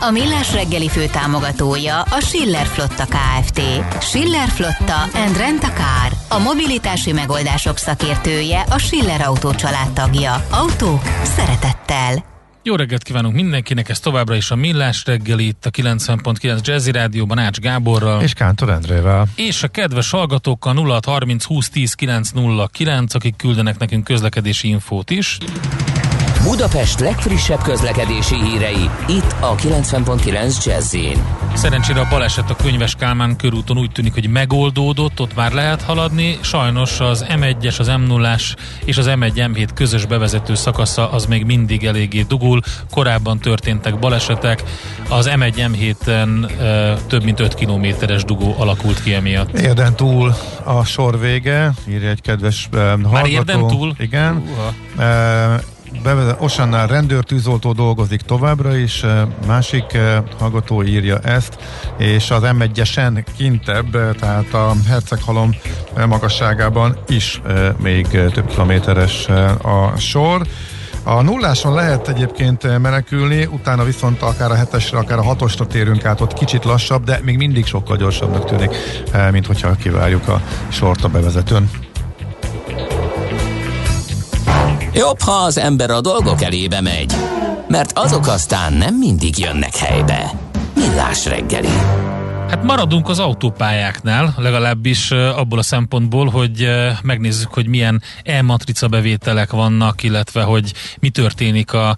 A Millás reggeli fő támogatója a Schiller Flotta KFT. Schiller Flotta and Rent a Car. A mobilitási megoldások szakértője a Schiller Autó tagja. Autók szeretettel. Jó reggelt kívánunk mindenkinek, ez továbbra is a Millás reggeli itt a 90.9 Jazzy Rádióban Ács Gáborral. És Kántor Endrével. És a kedves hallgatókkal 0630 20 10 909, akik küldenek nekünk közlekedési infót is. Budapest legfrissebb közlekedési hírei, itt a 90.9 jazz Szerencsére a baleset a Könyves Kálmán körúton úgy tűnik, hogy megoldódott, ott már lehet haladni. Sajnos az M1-es, az m 0 és az M1 M7 közös bevezető szakasza az még mindig eléggé dugul. Korábban történtek balesetek. Az M1 M7-en e, több mint 5 kilométeres dugó alakult ki emiatt. Érden túl a sor vége, írja egy kedves e, hallgató. Már érden túl? Igen. E, Osannál rendőrtűzoltó dolgozik továbbra is, másik hallgató írja ezt, és az M1-esen kintebb, eh, tehát a Herceghalom magasságában is még több kilométeres a sor. A nulláson lehet egyébként menekülni, utána viszont akár a hetesre, akár a hatosra térünk át, ott kicsit lassabb, de még mindig sokkal gyorsabbnak tűnik, mint hogyha kivárjuk a sort a bevezetőn. Jobb, ha az ember a dolgok elébe megy, mert azok aztán nem mindig jönnek helybe. Millás reggeli. Hát maradunk az autópályáknál, legalábbis abból a szempontból, hogy megnézzük, hogy milyen e-matrica bevételek vannak, illetve hogy mi történik a,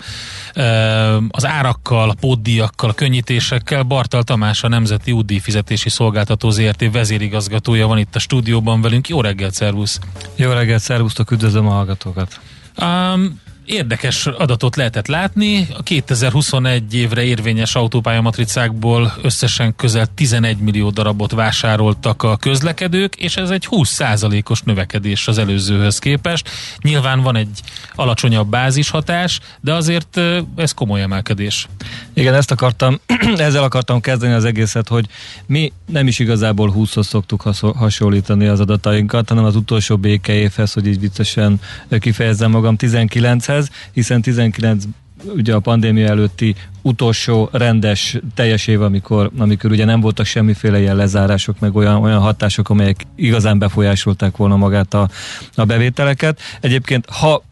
az árakkal, a pótdíjakkal, a könnyítésekkel. Bartal Tamás, a Nemzeti Útdíj Fizetési Szolgáltató ZRT vezérigazgatója van itt a stúdióban velünk. Jó reggelt, szervusz! Jó reggelt, szervusztok, üdvözlöm a hallgatókat! Um, érdekes adatot lehetett látni. A 2021 évre érvényes autópályamatricákból összesen közel 11 millió darabot vásároltak a közlekedők, és ez egy 20%-os növekedés az előzőhöz képest. Nyilván van egy alacsonyabb bázishatás, de azért ez komoly emelkedés. Igen, ezt akartam, ezzel akartam kezdeni az egészet, hogy mi nem is igazából 20-hoz szoktuk hasonlítani az adatainkat, hanem az utolsó békeévhez, hogy így viccesen kifejezzem magam, 19-hez, hiszen 19 ugye a pandémia előtti utolsó rendes teljes év, amikor, amikor ugye nem voltak semmiféle ilyen lezárások, meg olyan, olyan hatások, amelyek igazán befolyásolták volna magát a, a bevételeket. Egyébként, ha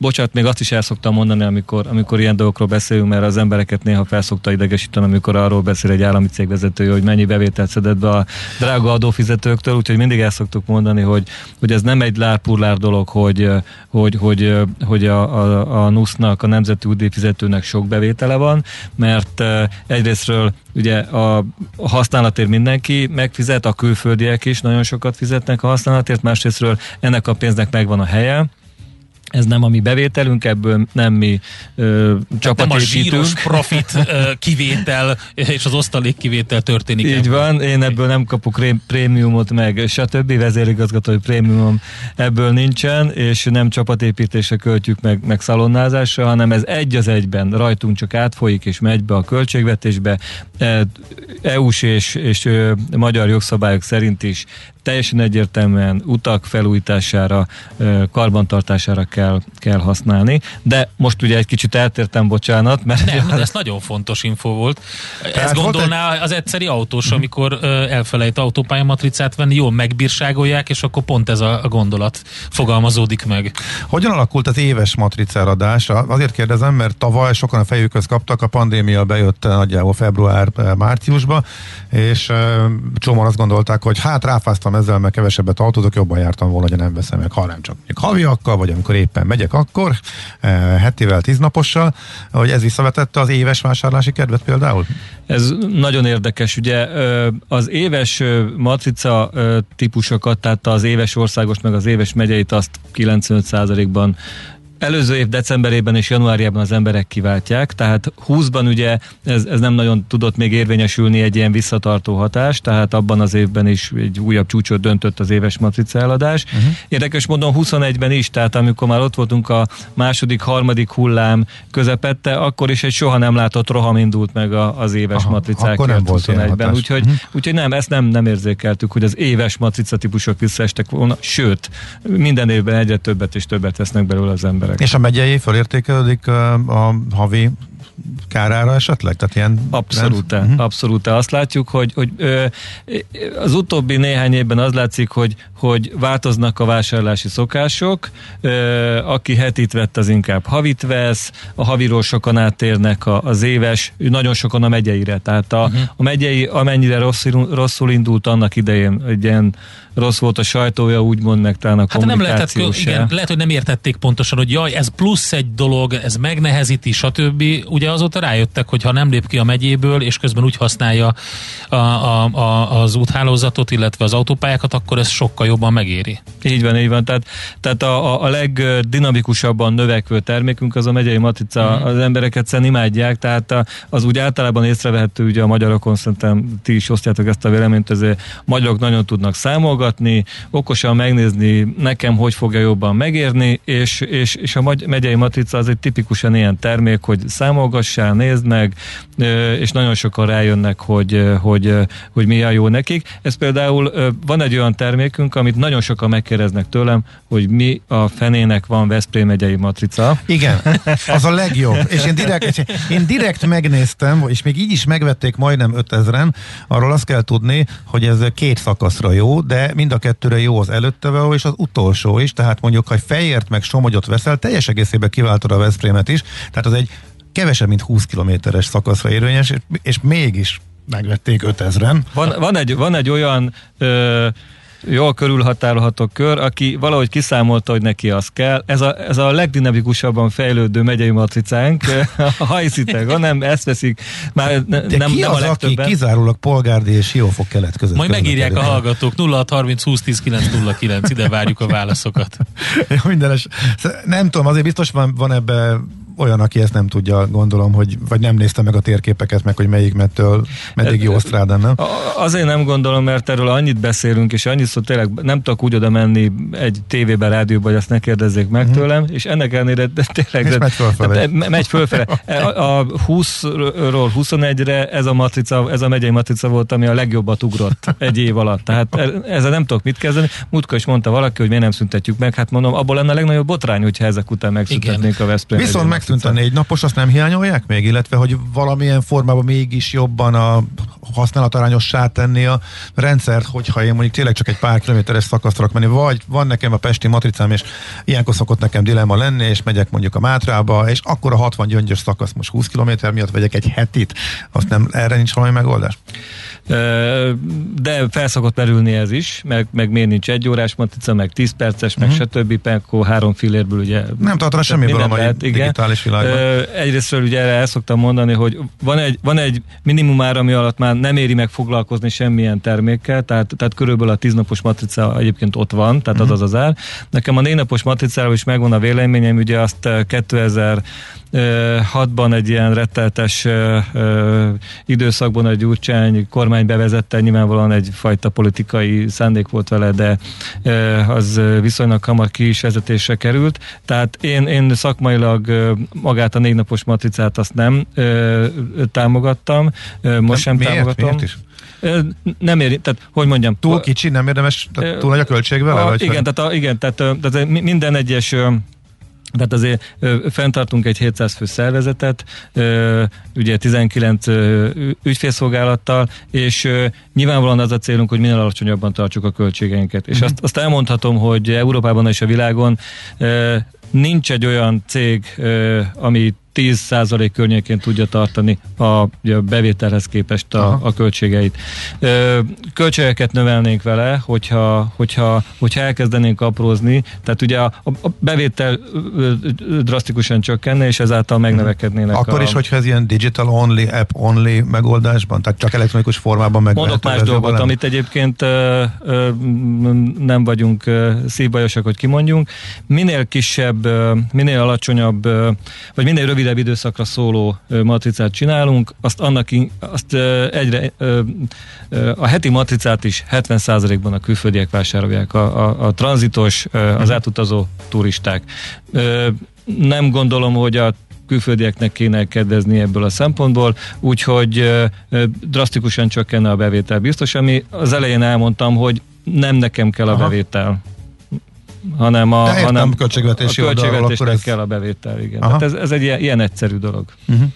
bocsánat, még azt is el szoktam mondani, amikor, amikor ilyen dolgokról beszélünk, mert az embereket néha felszokta idegesíteni, amikor arról beszél egy állami cég vezetője, hogy mennyi bevételt szedett be a drága adófizetőktől, úgyhogy mindig el szoktuk mondani, hogy, hogy ez nem egy lárpurlár dolog, hogy, hogy, hogy, hogy a, a, a NUSZ-nak, a Nemzeti Útdíjfizetőnek sok bevétele van, mert egyrésztről ugye a használatért mindenki megfizet, a külföldiek is nagyon sokat fizetnek a használatért, másrésztről ennek a pénznek megvan a helye, ez nem a mi bevételünk, ebből nem mi ö, csapat nem a zsíros profit ö, kivétel és az osztalék kivétel történik. Így ebből. van, én ebből nem kapok prémiumot meg, stb. vezérigazgatói prémium ebből nincsen, és nem csapatépítésre költjük meg, meg szalonnázásra, hanem ez egy az egyben rajtunk csak átfolyik és megy be a költségvetésbe. EU-s és, és ö, magyar jogszabályok szerint is teljesen egyértelműen utak felújítására, karbantartására kell, kell használni, de most ugye egy kicsit eltértem, bocsánat, mert... Nem, ez nagyon fontos info volt. Ez gondolná az egyszeri autós, mhm. amikor elfelejt autópályamatricát venni, jól megbírságolják, és akkor pont ez a gondolat fogalmazódik meg. Hogyan alakult az éves matricáradás? Azért kérdezem, mert tavaly sokan a fejükhöz kaptak, a pandémia bejött nagyjából február-márciusba, és csomóan azt gondolták, hogy hát ráfáztam jártam ezzel, mert kevesebbet autózok, jobban jártam volna, hogy nem veszem meg, ha nem csak még haviakkal, vagy amikor éppen megyek akkor, eh, hetivel, tíznapossal, hogy ez visszavetette az éves vásárlási kedvet például? Ez nagyon érdekes, ugye az éves matrica típusokat, tehát az éves országos meg az éves megyeit azt 95%-ban előző év decemberében és januárjában az emberek kiváltják, tehát 20-ban ugye ez, ez nem nagyon tudott még érvényesülni egy ilyen visszatartó hatás, tehát abban az évben is egy újabb csúcsot döntött az éves matrica eladás. Uh-huh. Érdekes módon 21-ben is, tehát amikor már ott voltunk a második, harmadik hullám közepette, akkor is egy soha nem látott roham indult meg a, az éves Aha, matricák 21-ben. Úgyhogy, uh-huh. úgyhogy nem, ezt nem, nem érzékeltük, hogy az éves matrica típusok visszaestek volna, sőt, minden évben egyre többet és többet vesznek belőle az emberek. És a megyei fölértékelődik a, havi kárára esetleg? Tehát ilyen abszolút, uh-huh. abszolút. Azt látjuk, hogy, hogy ö, az utóbbi néhány évben az látszik, hogy, hogy változnak a vásárlási szokások. Ö, aki hetit vett, az inkább havit vesz, a haviról sokan áttérnek a, az éves, nagyon sokan a megyeire. Tehát a, uh-huh. a megyei amennyire rosszul, rosszul indult annak idején, egy ilyen rossz volt a sajtója, úgymond meg talán a hát nem lehetett, igen, lehet, hogy nem értették pontosan, hogy jaj, ez plusz egy dolog, ez megnehezíti, stb. Ugye azóta rájöttek, hogy ha nem lép ki a megyéből, és közben úgy használja a, a, a, az úthálózatot, illetve az autópályákat, akkor ez sokkal jobban megéri. Így van, így van. Tehát, tehát a, a legdinamikusabban növekvő termékünk az a megyei matrica. Mm. Az embereket szerintem imádják, tehát az úgy általában észrevehető, ugye a magyarokon szerintem ti is osztjátok ezt a véleményt, ezért magyarok nagyon tudnak számolni, hallgatni, okosan megnézni nekem, hogy fogja jobban megérni, és, és, és a megyei matrica az egy tipikusan ilyen termék, hogy számolgassál, nézd meg, és nagyon sokan rájönnek, hogy, hogy, hogy mi a jó nekik. Ez például van egy olyan termékünk, amit nagyon sokan megkérdeznek tőlem, hogy mi a fenének van Veszprém megyei matrica. Igen, az a legjobb. És én direkt, én direkt megnéztem, és még így is megvették majdnem 5000-en, arról azt kell tudni, hogy ez két szakaszra jó, de mind a kettőre jó az előtte való és az utolsó is, tehát mondjuk, ha fejért meg Somogyot veszel, teljes egészében kiváltod a Veszprémet is, tehát az egy kevesebb, mint 20 kilométeres szakaszra érvényes, és, és mégis megvették 5000-en. Van, van, egy, van egy olyan ö, jól körülhatárolható kör, aki valahogy kiszámolta, hogy neki az kell. Ez a, ez a legdinamikusabban fejlődő megyei matricánk, a hajszitek, nem ezt veszik, már ne, De nem, ki nem az, a legtöbben. aki kizárólag Polgárdi és Siófok kelet között? Majd megírják a hallgatók 0630 20 10 909, ide várjuk a válaszokat. Mindenes. Nem tudom, azért biztos van, van ebbe olyan, aki ezt nem tudja, gondolom, hogy vagy nem nézte meg a térképeket, meg hogy melyik mettől meddig jó Osztrádán, nem? Azért nem gondolom, mert erről annyit beszélünk, és annyit szó tényleg nem tudok úgy oda menni egy tévében, rádióban, hogy azt ne kérdezzék meg mm. tőlem, és ennek ellenére de tényleg... És megy fölfele. De, megy fölfele. A, a 20-ról 21-re ez a matrica, ez a megyei matrica volt, ami a legjobbat ugrott egy év alatt. Tehát e, ezzel nem tudok mit kezdeni. Mutka is mondta valaki, hogy miért nem szüntetjük meg. Hát mondom, abból lenne a legnagyobb botrány, hogyha ezek után megszüntetnénk a Veszprém. Viszont meg eltűnt a négy napos, azt nem hiányolják még, illetve hogy valamilyen formában mégis jobban a használatarányossá tenni a rendszert, hogyha én mondjuk tényleg csak egy pár kilométeres szakaszt tudok menni, vagy van nekem a Pesti matricám, és ilyenkor szokott nekem dilemma lenni, és megyek mondjuk a Mátrába, és akkor a 60 gyöngyös szakasz most 20 km miatt vegyek egy hetit, azt nem, erre nincs valami megoldás? De felszokott merülni ez is, meg, meg miért nincs egy órás matrica, meg 10 perces, meg uh-huh. stb. Akkor három fillérből ugye... Nem tartana semmiből a mai digitális világban. Egyrésztről ugye erre el szoktam mondani, hogy van egy, van egy minimum ár, ami alatt már nem éri meg foglalkozni semmilyen termékkel, tehát, tehát körülbelül a 10 napos matrica egyébként ott van, tehát uh-huh. az az az ár. Nekem a 4 napos matricáról is megvan a véleményem, ugye azt 2000 hatban egy ilyen retteltes időszakban a Gyurcsány kormány bevezette, nyilvánvalóan egyfajta politikai szándék volt vele, de az viszonylag hamar ki is vezetésre került. Tehát én, én szakmailag magát a négy napos matricát azt nem támogattam, most nem, sem miért? támogatom. Miért is? nem éri, tehát hogy mondjam. Túl kicsi, nem érdemes, tehát túl nagy a költség vele? A, vagy igen, tehát, a, igen, tehát, tehát minden egyes tehát azért ö, fenntartunk egy 700 fő szervezetet, ö, ugye 19 ö, ügyfélszolgálattal, és ö, nyilvánvalóan az a célunk, hogy minél alacsonyabban tartsuk a költségeinket. És uh-huh. azt, azt elmondhatom, hogy Európában és a világon ö, nincs egy olyan cég, ami 10% környékén tudja tartani a, bevételhez képest a, a költségeit. Költségeket növelnénk vele, hogyha, hogyha, hogyha elkezdenénk aprózni, tehát ugye a, a bevétel drasztikusan csökkenne, és ezáltal megnevekednének. Akkor a, is, hogyha ez ilyen digital only, app only megoldásban, tehát csak elektronikus formában meg Mondok más dolgot, valami? amit egyébként nem vagyunk szívbajosak, hogy kimondjunk. Minél kisebb alacsonyabb, minél alacsonyabb, vagy minél rövidebb időszakra szóló matricát csinálunk, azt annak azt egyre a heti matricát is 70%-ban a külföldiek vásárolják, a, a, a tranzitos, az mhm. átutazó turisták. Nem gondolom, hogy a külföldieknek kéne kedvezni ebből a szempontból, úgyhogy drasztikusan csökkenne a bevétel. Biztos, ami az elején elmondtam, hogy nem nekem kell a Aha. bevétel hanem a, értem, hanem költségvetési a költségvetésnek ez... kell a bevétel, igen. Hát ez, ez egy ilyen, ilyen egyszerű dolog. Uh-huh.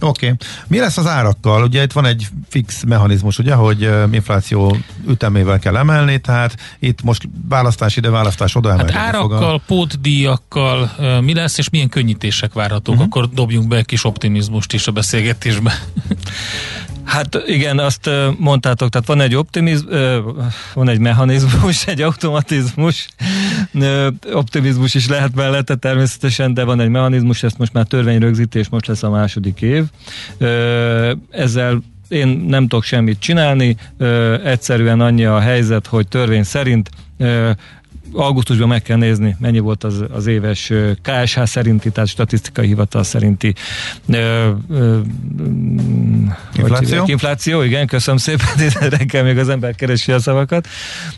Oké. Okay. Mi lesz az árakkal? Ugye itt van egy fix mechanizmus, ugye, hogy infláció ütemével kell emelni, tehát itt most választás ide, választás oda Hát árakkal, pótdíjakkal uh, mi lesz, és milyen könnyítések várhatók? Uh-huh. Akkor dobjunk be egy kis optimizmust is a beszélgetésbe. Hát igen, azt mondtátok, tehát van egy optimizmus, van egy mechanizmus, egy automatizmus, optimizmus is lehet mellette természetesen, de van egy mechanizmus, ezt most már törvény rögzítés, most lesz a második év. Ezzel én nem tudok semmit csinálni, egyszerűen annyi a helyzet, hogy törvény szerint augusztusban meg kell nézni, mennyi volt az, az éves KSH szerinti, tehát statisztikai hivatal szerinti ö, ö, infláció? infláció, igen, köszönöm szépen, reggel még az ember keresi a szavakat,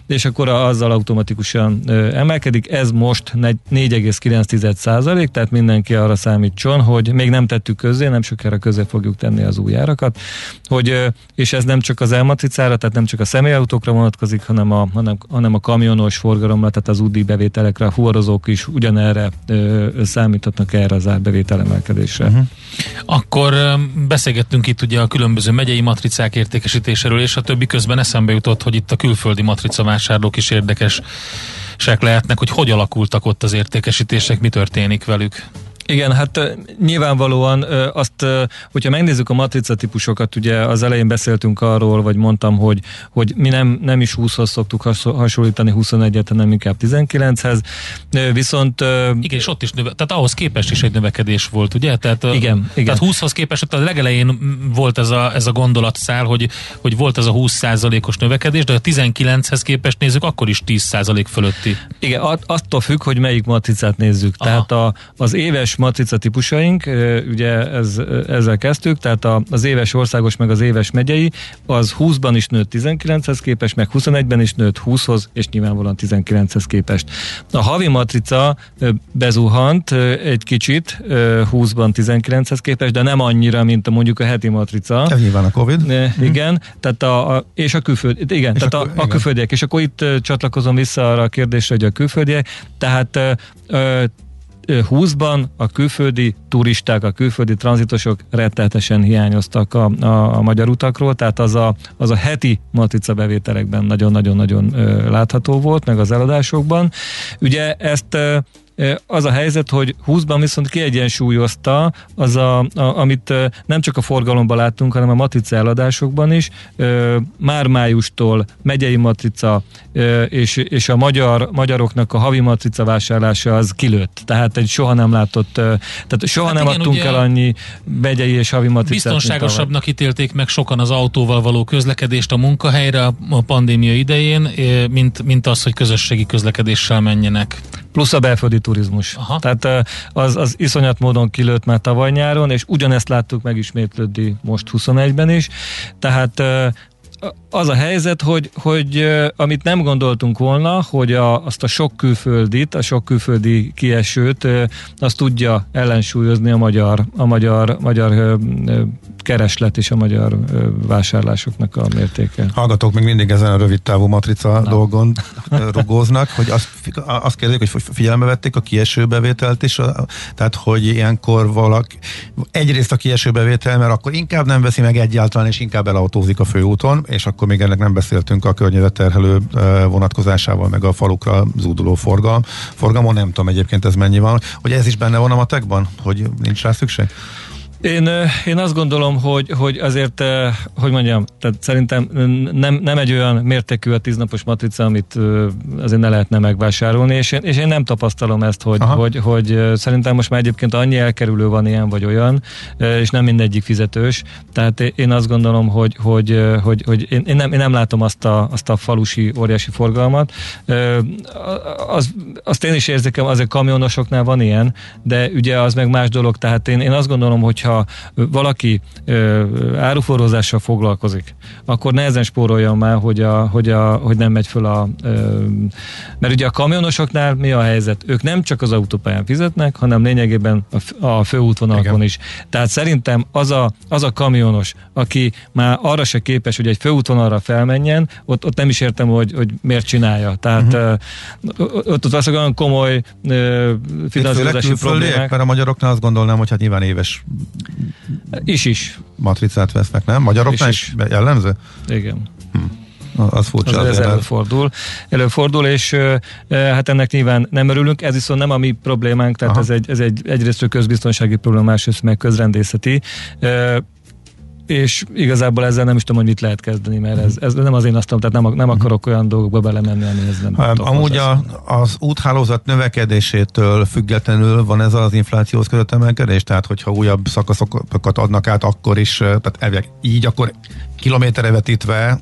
és akkor azzal automatikusan ö, emelkedik. Ez most 4,9 százalék, tehát mindenki arra számítson, hogy még nem tettük közé, nem sokára közé fogjuk tenni az új árakat, hogy, ö, és ez nem csak az elmatricára, tehát nem csak a személyautókra vonatkozik, hanem a, hanem, hanem a kamionos forgalomra, tehát az UDI bevételekre, a fuvarozók is ugyanerre ö, számíthatnak erre az árbevétel emelkedésre. Uh-huh. Akkor beszélgettünk itt ugye a különböző megyei matricák értékesítéséről, és a többi közben eszembe jutott, hogy itt a külföldi matrica vásárlók is érdekesek lehetnek, hogy hogy alakultak ott az értékesítések, mi történik velük. Igen, hát nyilvánvalóan azt, hogyha megnézzük a matrica típusokat, ugye az elején beszéltünk arról, vagy mondtam, hogy, hogy mi nem, nem is 20-hoz szoktuk hasonlítani 21-et, hanem inkább 19-hez, viszont... Igen, és ott is, növe, tehát ahhoz képest is egy növekedés volt, ugye? Tehát, igen, igen. Tehát 20-hoz képest, a legelején volt ez a, ez a gondolatszál, hogy, hogy volt ez a 20%-os növekedés, de a 19-hez képest nézzük, akkor is 10% fölötti. Igen, attól függ, hogy melyik matricát nézzük. Aha. Tehát a, az éves éves matrica típusaink, ugye ez, ezzel kezdtük, tehát az éves országos meg az éves megyei, az 20-ban is nőtt 19-hez képest, meg 21-ben is nőtt 20-hoz, és nyilvánvalóan 19-hez képest. A havi matrica bezuhant egy kicsit 20-ban 19-hez képest, de nem annyira, mint a mondjuk a heti matrica. Ez nyilván a Covid. Igen, mm. tehát a, a, és a külföld, igen, és tehát a, a, a külföldiek, és akkor itt csatlakozom vissza arra a kérdésre, hogy a külföldiek, tehát 20-ban a külföldi turisták, a külföldi tranzitosok rettenetesen hiányoztak a, a, a magyar utakról, tehát az a, az a heti matrica bevételekben nagyon-nagyon-nagyon látható volt, meg az eladásokban. Ugye ezt az a helyzet, hogy 20-ban viszont kiegyensúlyozta az, a, a, amit nem csak a forgalomban láttunk, hanem a matrica eladásokban is. Már májustól megyei matrica és, és a magyar, magyaroknak a havi matrica vásárlása az kilőtt. Tehát egy soha nem látott, tehát soha hát nem igen, adtunk el annyi megyei és havi matricát. Biztonságosabbnak ítélték meg sokan az autóval való közlekedést a munkahelyre a pandémia idején, mint, mint az, hogy közösségi közlekedéssel menjenek plusz a belföldi turizmus. Aha. Tehát az, az iszonyat módon kilőtt már tavaly nyáron, és ugyanezt láttuk megismétlődni most 21-ben is. Tehát az a helyzet, hogy, hogy amit nem gondoltunk volna, hogy a, azt a sok külföldit, a sok külföldi kiesőt, azt tudja ellensúlyozni a magyar, a magyar, magyar kereslet és a magyar vásárlásoknak a mértéke. Hallgatók még mindig ezen a rövid távú matrica Na. dolgon rugóznak, hogy azt, azt kérdezik, hogy figyelembe vették a kieső bevételt is, tehát hogy ilyenkor valak egyrészt a kieső bevétel, mert akkor inkább nem veszi meg egyáltalán, és inkább elautózik a főúton, és akkor még ennek nem beszéltünk a környezetterhelő vonatkozásával, meg a falukra zúduló forgalom. Forgalmon nem tudom egyébként ez mennyi van, hogy ez is benne van a matekban, hogy nincs rá szükség? Én, én azt gondolom, hogy, hogy azért, hogy mondjam, tehát szerintem nem, nem egy olyan mértékű a tíznapos matrica, amit azért ne lehetne megvásárolni, és én, és én nem tapasztalom ezt, hogy, hogy, hogy szerintem most már egyébként annyi elkerülő van ilyen vagy olyan, és nem mindegyik fizetős, tehát én azt gondolom, hogy, hogy, hogy, hogy én, én, nem, én nem látom azt a, azt a falusi óriási forgalmat. Az, azt én is érzékem, azért kamionosoknál van ilyen, de ugye az meg más dolog, tehát én, én azt gondolom, hogyha hogyha valaki áruforrózással foglalkozik, akkor nehezen spóroljon már, hogy, a, hogy, a, hogy nem megy föl a... Mert ugye a kamionosoknál mi a helyzet? Ők nem csak az autópályán fizetnek, hanem lényegében a, a főútvonalakon Igen. is. Tehát szerintem az a, az a kamionos, aki már arra se képes, hogy egy főútvonalra felmenjen, ott, ott nem is értem, hogy, hogy miért csinálja. Tehát uh-huh. ott, ott valószínűleg olyan komoly finanszírozási problémák. Mert a magyaroknál azt gondolnám, hogy hát nyilván éves is is. Matricát vesznek, nem? Magyaroknál is, is. jellemző? Igen. Hm. Az furcsa. Az, az előfordul. Előfordul, és hát ennek nyilván nem örülünk, ez viszont nem a mi problémánk, tehát Aha. ez egy, ez egy egyrészt közbiztonsági probléma, másrészt meg közrendészeti és igazából ezzel nem is tudom, hogy mit lehet kezdeni, mert ez, ez nem az én asztalom, tehát nem, nem akarok olyan dolgokba belemenni, ami ez nem hát, Amúgy a, az úthálózat növekedésétől függetlenül van ez az inflációhoz között emelkedés, tehát hogyha újabb szakaszokat adnak át, akkor is, tehát így akkor kilométerre vetítve,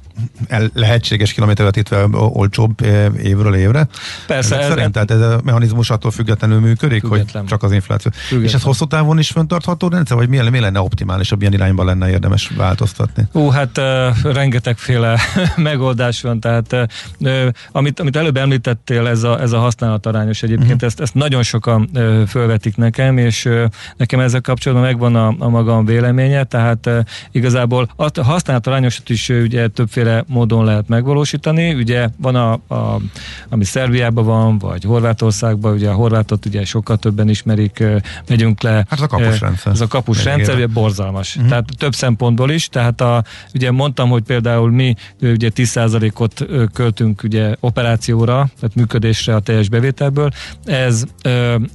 lehetséges kilométerre vetítve olcsóbb évről évre. Persze. Ez szerint, tehát ez a mechanizmus attól függetlenül működik, független. hogy csak az infláció. Független. És ez hosszú távon is föntartható rendszer, vagy mi, mi lenne optimálisabb, ilyen irányban lenne érdemes változtatni? Ó, hát uh, rengetegféle megoldás van, tehát uh, amit, amit előbb említettél, ez a, ez a használatarányos egyébként, uh-huh. ezt, ezt nagyon sokan uh, fölvetik nekem, és uh, nekem ezzel kapcsolatban megvan a, a magam véleménye, tehát uh, igazából a használat arányosat is ugye többféle módon lehet megvalósítani. Ugye van a, a ami Szerbiában van, vagy Horvátországban, ugye a horvátot ugye sokkal többen ismerik, megyünk le. Hát ez a kapus rendszer. Ez a kapus rendszer, ugye borzalmas. Uh-huh. Tehát több szempontból is, tehát a, ugye mondtam, hogy például mi ugye 10%-ot költünk ugye operációra, tehát működésre a teljes bevételből, ez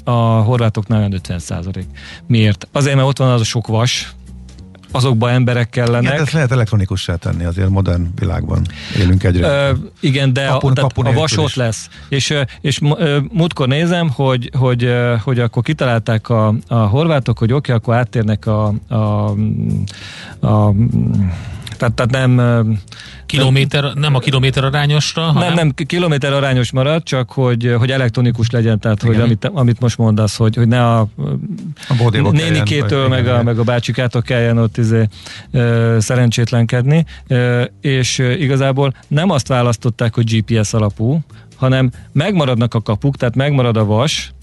a horvátoknál 50%. Miért? Azért, mert ott van az a sok vas, azokba emberek kellenek. Igen, ezt lehet elektronikussá tenni azért modern világban. Élünk egyre. Ö, igen, de kapun, a, kapun a vas ott lesz. És, és múltkor nézem, hogy, hogy, hogy akkor kitalálták a, a horvátok, hogy oké, okay, akkor áttérnek a, a, a tehát, tehát nem... Kilométer, nem a kilométer arányosra? Nem, hanem... nem, kilométer arányos marad, csak hogy, hogy elektronikus legyen, tehát igen. hogy amit, amit most mondasz, hogy, hogy ne a, a nénikétől, meg a, meg a bácsikától kelljen ott izé, ö, szerencsétlenkedni, ö, és igazából nem azt választották, hogy GPS alapú, hanem megmaradnak a kapuk, tehát megmarad a vas,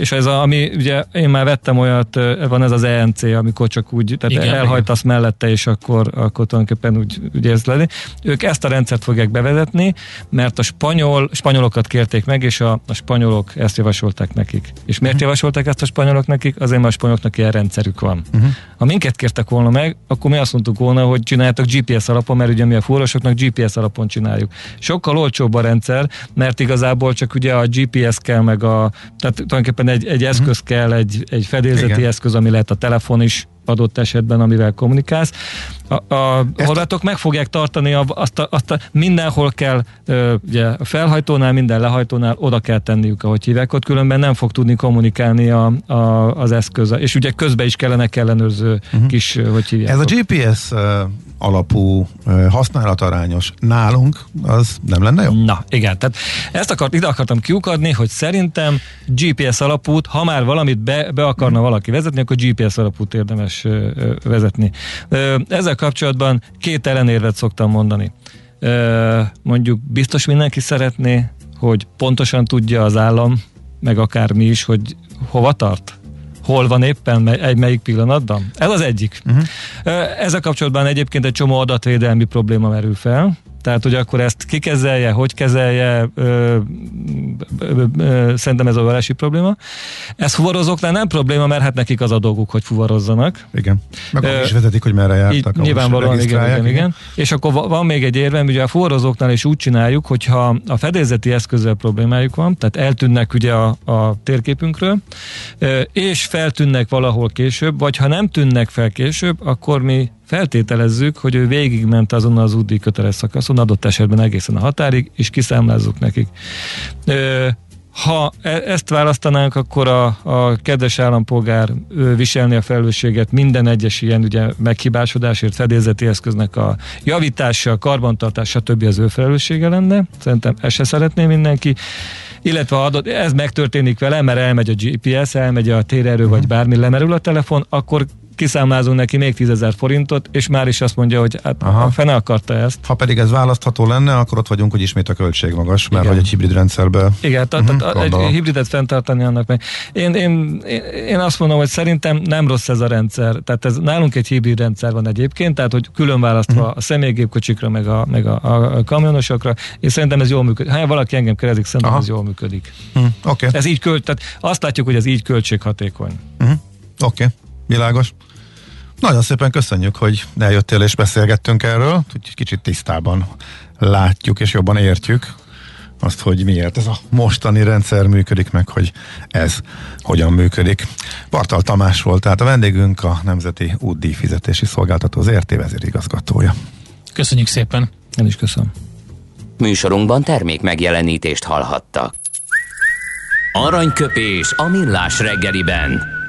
és ez a, ami, ugye én már vettem olyat, van ez az ENC, amikor csak úgy, tehát igen, elhajtasz igen. mellette, és akkor, akkor tulajdonképpen úgy, úgy érsz lenni. Ők ezt a rendszert fogják bevezetni, mert a spanyol, spanyolokat kérték meg, és a, a spanyolok ezt javasolták nekik. És miért uh-huh. javasolták ezt a spanyolok nekik? Azért, mert a spanyoloknak ilyen rendszerük van. Uh-huh. Ha minket kértek volna meg, akkor mi azt mondtuk volna, hogy csináljátok GPS alapon, mert ugye mi a fúrosoknak GPS alapon csináljuk. Sokkal olcsóbb a rendszer, mert igazából csak ugye a GPS kell meg a, tehát tulajdonképpen egy, egy eszköz uh-huh. kell, egy, egy fedélzeti Igen. eszköz, ami lehet a telefon is, adott esetben, amivel kommunikálsz. A, a horvátok meg fogják tartani a, azt, a, azt a, mindenhol kell, ö, ugye a felhajtónál, minden lehajtónál oda kell tenniük, ahogy hívják, ott különben nem fog tudni kommunikálni a, a, az eszköz. És ugye közben is kellene ellenőrző uh-huh. kis, hogy hívják. Ez a GPS alapú használatarányos nálunk, az nem lenne jó? Na, igen, tehát ezt akart, ide akartam kiukadni, hogy szerintem GPS alapút, ha már valamit be, be akarna valaki vezetni, akkor GPS alapút érdemes vezetni. Ezzel kapcsolatban két ellenérvet szoktam mondani. Mondjuk biztos mindenki szeretné, hogy pontosan tudja az állam, meg akár mi is, hogy hova tart? hol van éppen egy melyik pillanatban? Ez az egyik. Uh-huh. Ezzel kapcsolatban egyébként egy csomó adatvédelmi probléma merül fel, Tehát, hogy akkor ezt kikezelje, hogy kezelje, ö, ö, ö, szerintem ez a valási probléma. Ez fuvarozóknál nem probléma, mert hát nekik az a dolguk, hogy fuvarozzanak. Igen. Meg is vezetik, hogy merre jártak. Így, nyilvánvalóan, igen, igen, igen, igen. És akkor van még egy érvem, ugye a fuvarozóknál is úgy csináljuk, hogyha a fedélzeti eszközzel problémájuk van, tehát eltűnnek ugye a, a térképünkről, és feltűnnek valahol később, vagy ha nem tűnnek fel később, akkor mi feltételezzük, hogy ő végigment azon az útdíj köteles szakaszon, adott esetben egészen a határig, és kiszámlázzuk nekik. Ha e, ezt választanánk, akkor a, a kedves állampolgár viselni a felelősséget minden egyes ilyen ugye meghibásodásért, fedélzeti eszköznek a javítása, karbantartása, többi az ő felelőssége lenne. Szerintem ezt se szeretné mindenki illetve ha adott, ez megtörténik vele, mert elmegy a GPS, elmegy a térerő, vagy bármi lemerül a telefon, akkor kiszámlázunk neki még 10 forintot, és már is azt mondja, hogy hát Aha. a fene akarta ezt. Ha pedig ez választható lenne, akkor ott vagyunk, hogy ismét a költség magas, mert Igen. hogy egy hibrid rendszerbe. Igen, tehát uh-huh, egy hibridet fenntartani annak meg. Én, én, én azt mondom, hogy szerintem nem rossz ez a rendszer. Tehát ez, nálunk egy hibrid rendszer van egyébként, tehát hogy külön választva uh-huh. a személygépkocsikra, meg a, meg a, a kamionosokra, és szerintem ez jól működik. Ha valaki engem kérdezik, szerintem Aha. ez jól működik. Uh-huh. Okay. Ez így költ, tehát azt látjuk, hogy ez így költséghatékony. Uh-huh. Oké. Okay. Világos. Nagyon szépen köszönjük, hogy eljöttél és beszélgettünk erről, hogy kicsit tisztában látjuk és jobban értjük azt, hogy miért ez a mostani rendszer működik, meg hogy ez hogyan működik. Bartal Tamás volt, tehát a vendégünk a Nemzeti Útdíj Fizetési Szolgáltató, az RT vezérigazgatója. Köszönjük szépen! Én is köszönöm. Műsorunkban termék megjelenítést hallhattak. Aranyköpés a millás reggeliben.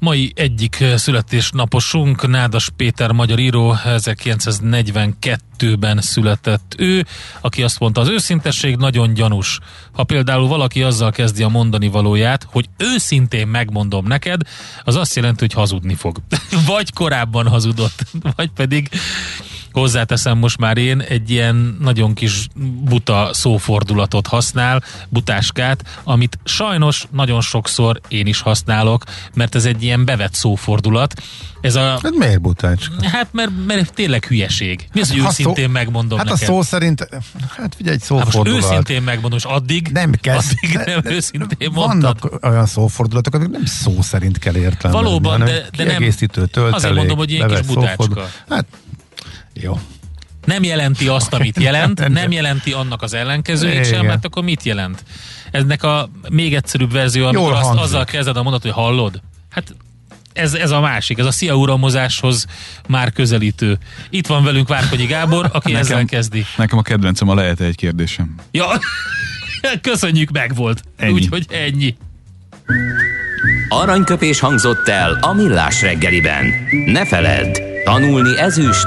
Mai egyik születésnaposunk, Nádas Péter magyar író, 1942-ben született ő, aki azt mondta, az őszintesség nagyon gyanús. Ha például valaki azzal kezdi a mondani valóját, hogy őszintén megmondom neked, az azt jelenti, hogy hazudni fog. vagy korábban hazudott, vagy pedig hozzáteszem most már én, egy ilyen nagyon kis buta szófordulatot használ, butáskát, amit sajnos nagyon sokszor én is használok, mert ez egy ilyen bevett szófordulat. Ez a, hát miért butácska? Hát mert, mert tényleg hülyeség. Mi az, hát, hogy őszintén szó, megmondom Hát neked? a szó szerint, hát figyelj, egy szófordulat. Hát most őszintén megmondom, és addig nem kell. Addig nem de, őszintén mondtad. Vannak olyan szófordulatok, amik nem szó szerint kell értelmezni. Valóban, de, de nem. töltelék, azért mondom, hogy ilyen kis butácska. Hát, jó nem jelenti azt, amit jelent, nem jelenti annak az ellenkezőjét sem, mert akkor mit jelent? Eznek a még egyszerűbb verzió, amikor azt, azzal kezded a mondat, hogy hallod. Hát ez, ez a másik, ez a szia uramozáshoz már közelítő. Itt van velünk Várkonyi Gábor, aki nekem, ezzel kezdi. Nekem a kedvencem a lehet egy kérdésem. Ja, köszönjük, meg volt. Úgyhogy ennyi. Aranyköpés hangzott el a millás reggeliben. Ne feledd, tanulni ezüst,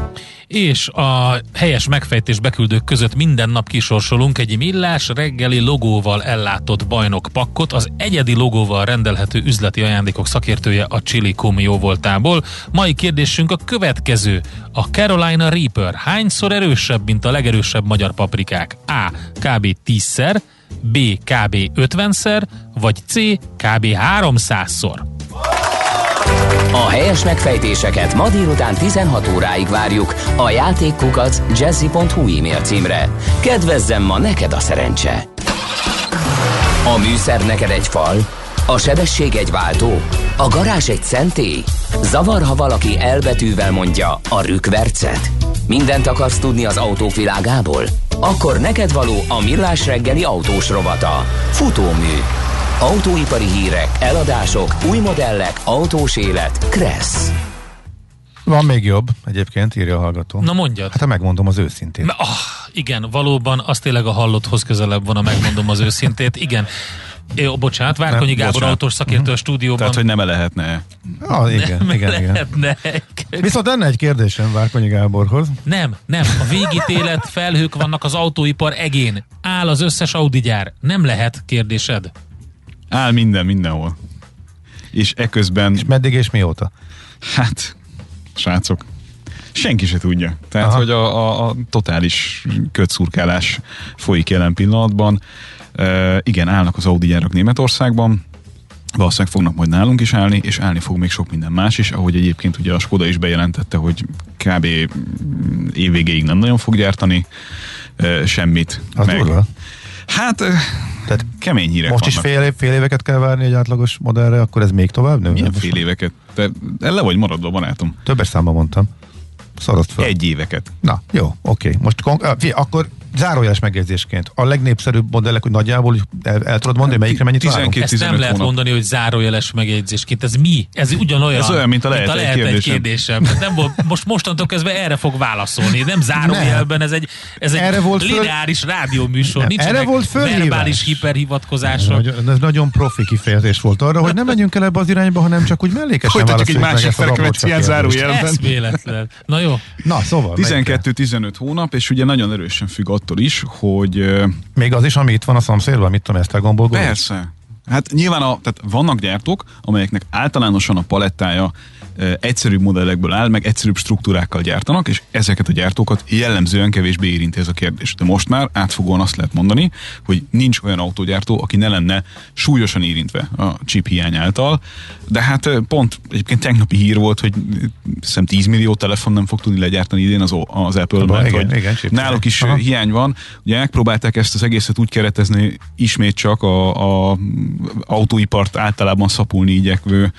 és a helyes megfejtés beküldők között minden nap kisorsolunk egy millás reggeli logóval ellátott bajnok pakkot, az egyedi logóval rendelhető üzleti ajándékok szakértője a Chili Comio voltából. Mai kérdésünk a következő. A Carolina Reaper hányszor erősebb, mint a legerősebb magyar paprikák? A. Kb. 10-szer, B. Kb. 50-szer, vagy C. Kb. 300-szor. A helyes megfejtéseket ma délután 16 óráig várjuk a játékkukac jazzy.hu e-mail címre. Kedvezzem ma neked a szerencse! A műszer neked egy fal, a sebesség egy váltó, a garázs egy szentély. Zavar, ha valaki elbetűvel mondja a rükvercet. Mindent akarsz tudni az autók világából? Akkor neked való a millás reggeli autós rovata. Futómű Autóipari hírek, eladások, új modellek, autós élet. Kressz. Van még jobb, egyébként, írja a hallgató. Na mondjad. Hát megmondom az őszintét. Ah, igen, valóban az tényleg a hallotthoz közelebb van, a megmondom az őszintét. Igen, Jó, bocsánat, Várkonyi Gábor bocsánat. autós szakértő a stúdióban. Tehát, hogy nem lehetne. Ah, igen, nem igen, igen. lehetne. Viszont lenne egy kérdésem Várkonyi Gáborhoz. Nem, nem. A végítélet felhők vannak az autóipar egén. Áll az összes Audi gyár. Nem lehet kérdésed. Áll minden, mindenhol. És eközben, És meddig és mióta? hát, srácok, senki se tudja. Tehát, Aha. Hogy a, a, a totális kötszurkálás folyik jelen pillanatban. E, igen, állnak az Audi gyárak Németországban, valószínűleg fognak majd nálunk is állni, és állni fog még sok minden más is, ahogy egyébként ugye a Skoda is bejelentette, hogy kb. évvégéig nem nagyon fog gyártani e, semmit. Az durva. Hát, Tehát kemény hírek most is vannak. fél, év, fél éveket kell várni egy átlagos modellre, akkor ez még tovább nő? Milyen fél éveket? Te le vagy maradva, barátom. Többes számban mondtam. Szorozt fel. Egy éveket. Na, jó, oké. Most kon- akkor zárójeles megjegyzésként. A legnépszerűbb modellek, hogy nagyjából el, el tudod mondani, melyikre mennyit 12 várunk? Ezt nem 15 lehet hónap. mondani, hogy zárójeles megjegyzésként. Ez mi? Ez ugyanolyan. Ez olyan, mint a lehet mint a egy lehet egy kérdésem. kérdésem. Tehát Nem volt, most mostantól kezdve erre fog válaszolni. Nem zárójelben, ez egy, ez egy Erre volt föl- lineáris rádióműsor. Nem, Nincsenek erre volt fölhívás. verbális Ez hiperhivatkozások. nagyon, ez nagyon profi kifejezés volt arra, hogy nem menjünk el ebbe az irányba, hanem csak úgy mellékesen Folytatjuk egy másik frekvencián zárójelben. Ez véletlen. Na jó. Na, szóval. melyikre? 12-15 hónap, és ugye nagyon erősen függ attól is, hogy Még az is, ami itt van a szomszédban, mit tudom, ezt elgomból persze, hát nyilván a, tehát vannak gyártók, amelyeknek általánosan a palettája egyszerűbb modellekből áll, meg egyszerűbb struktúrákkal gyártanak, és ezeket a gyártókat jellemzően kevésbé érinti ez a kérdés. De most már átfogóan azt lehet mondani, hogy nincs olyan autógyártó, aki ne lenne súlyosan érintve a chip hiány által, de hát pont egyébként tegnapi hír volt, hogy hiszem 10 millió telefon nem fog tudni legyártani idén az, az Apple, mert igen, hogy igen, náluk is hiány. Aha. Hiány van. Ugye megpróbálták ezt az egészet úgy keretezni ismét csak a, a autóipart általában szapulni igyekvő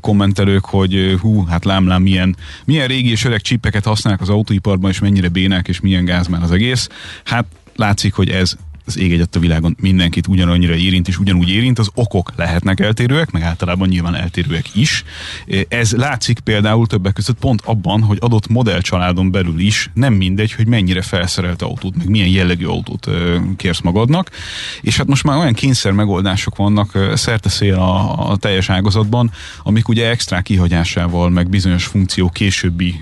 kommentelők, hogy hú, hát lámlám milyen, milyen régi és öreg csipeket használnak az autóiparban, és mennyire bénák, és milyen gáz már az egész. Hát látszik, hogy ez az ég egyet a világon mindenkit ugyanannyira érint, és ugyanúgy érint, az okok lehetnek eltérőek, meg általában nyilván eltérőek is. Ez látszik például többek között pont abban, hogy adott modellcsaládon belül is nem mindegy, hogy mennyire felszerelt autót, meg milyen jellegű autót kérsz magadnak, és hát most már olyan kényszer megoldások vannak szerte szél a, a teljes ágazatban, amik ugye extra kihagyásával, meg bizonyos funkció későbbi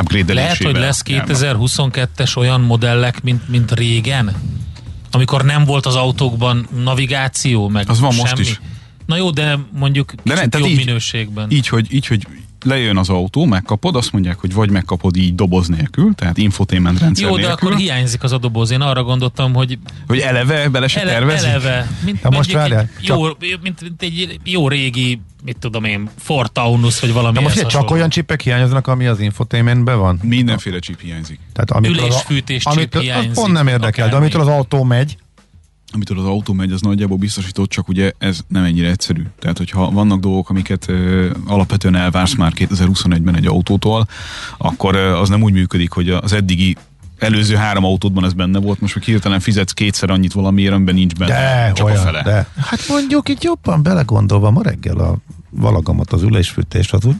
upgrade Lehet, hogy lesz 2022-es olyan modellek, mint, mint régen? Amikor nem volt az autókban navigáció, meg Az van semmi. most is. Na jó, de mondjuk De ne, jobb így- minőségben. Így hogy, így, hogy lejön az autó, megkapod, azt mondják, hogy vagy megkapod így doboz nélkül, tehát infotainment rendszer Jó, de nélkül, akkor hiányzik az a doboz. Én arra gondoltam, hogy hogy eleve bele se ele, tervezik. eleve, mint, De most várjál, egy jó, mint, mint egy jó régi, mit tudom én, Ford Taunus, vagy valami De most csak hasonló. olyan csipek hiányoznak, ami az infotainmentben van? Mindenféle chip hiányzik. Tehát amitől az, Ülésfűtés chip amitől, az hiányzik, pont nem érdekel, de amitől az autó megy, Amitől az autó megy, az nagyjából biztosított, csak ugye ez nem ennyire egyszerű. Tehát, hogyha vannak dolgok, amiket ö, alapvetően elvársz már 2021-ben egy autótól, akkor ö, az nem úgy működik, hogy az eddigi előző három autódban ez benne volt, most meg hirtelen fizetsz kétszer annyit valamiért, amiben nincs benne. de csak olyan, a fele. de. Hát mondjuk itt jobban belegondolva, ma reggel a valagamat, az ülésfűtést, az úgy,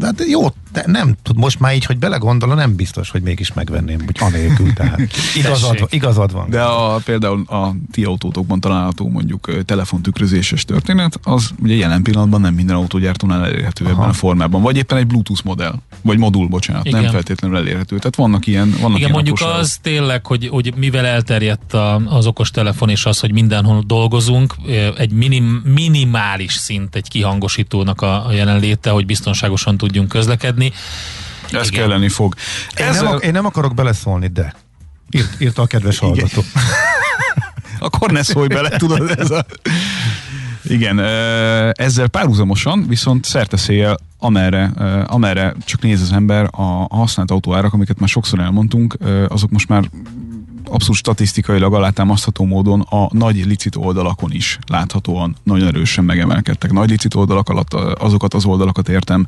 hát jó, de nem tud, most már így, hogy belegondol, nem biztos, hogy mégis megvenném, hogy anélkül, tehát igazad, van- igazad van. De a, például a ti autótokban található mondjuk telefontükrözéses történet, az ugye jelen pillanatban nem minden autógyártónál elérhető Aha. ebben a formában. Vagy éppen egy Bluetooth modell, vagy modul, bocsánat, Igen. nem feltétlenül elérhető. Tehát vannak ilyen, vannak Igen, ilyen mondjuk apróságok. az tényleg, hogy, hogy mivel elterjedt a, az okostelefon és az, hogy mindenhol dolgozunk, egy minim, minimális szint egy kihangosítónak a, a jelenléte, hogy biztonságosan tudjunk közlekedni. Ez Igen. kelleni fog. én, Ezzel, nem, ak- én nem akarok beleszólni, de írt, írta a kedves hallgató. akkor ne szólj bele, tudod, ez a... Igen, ezzel párhuzamosan viszont szerte amerre, amerre csak néz az ember, a használt autóárak, amiket már sokszor elmondtunk, azok most már abszolút statisztikailag alátámasztható módon a nagy licit oldalakon is láthatóan nagyon erősen megemelkedtek. Nagy licit oldalak alatt azokat az oldalakat értem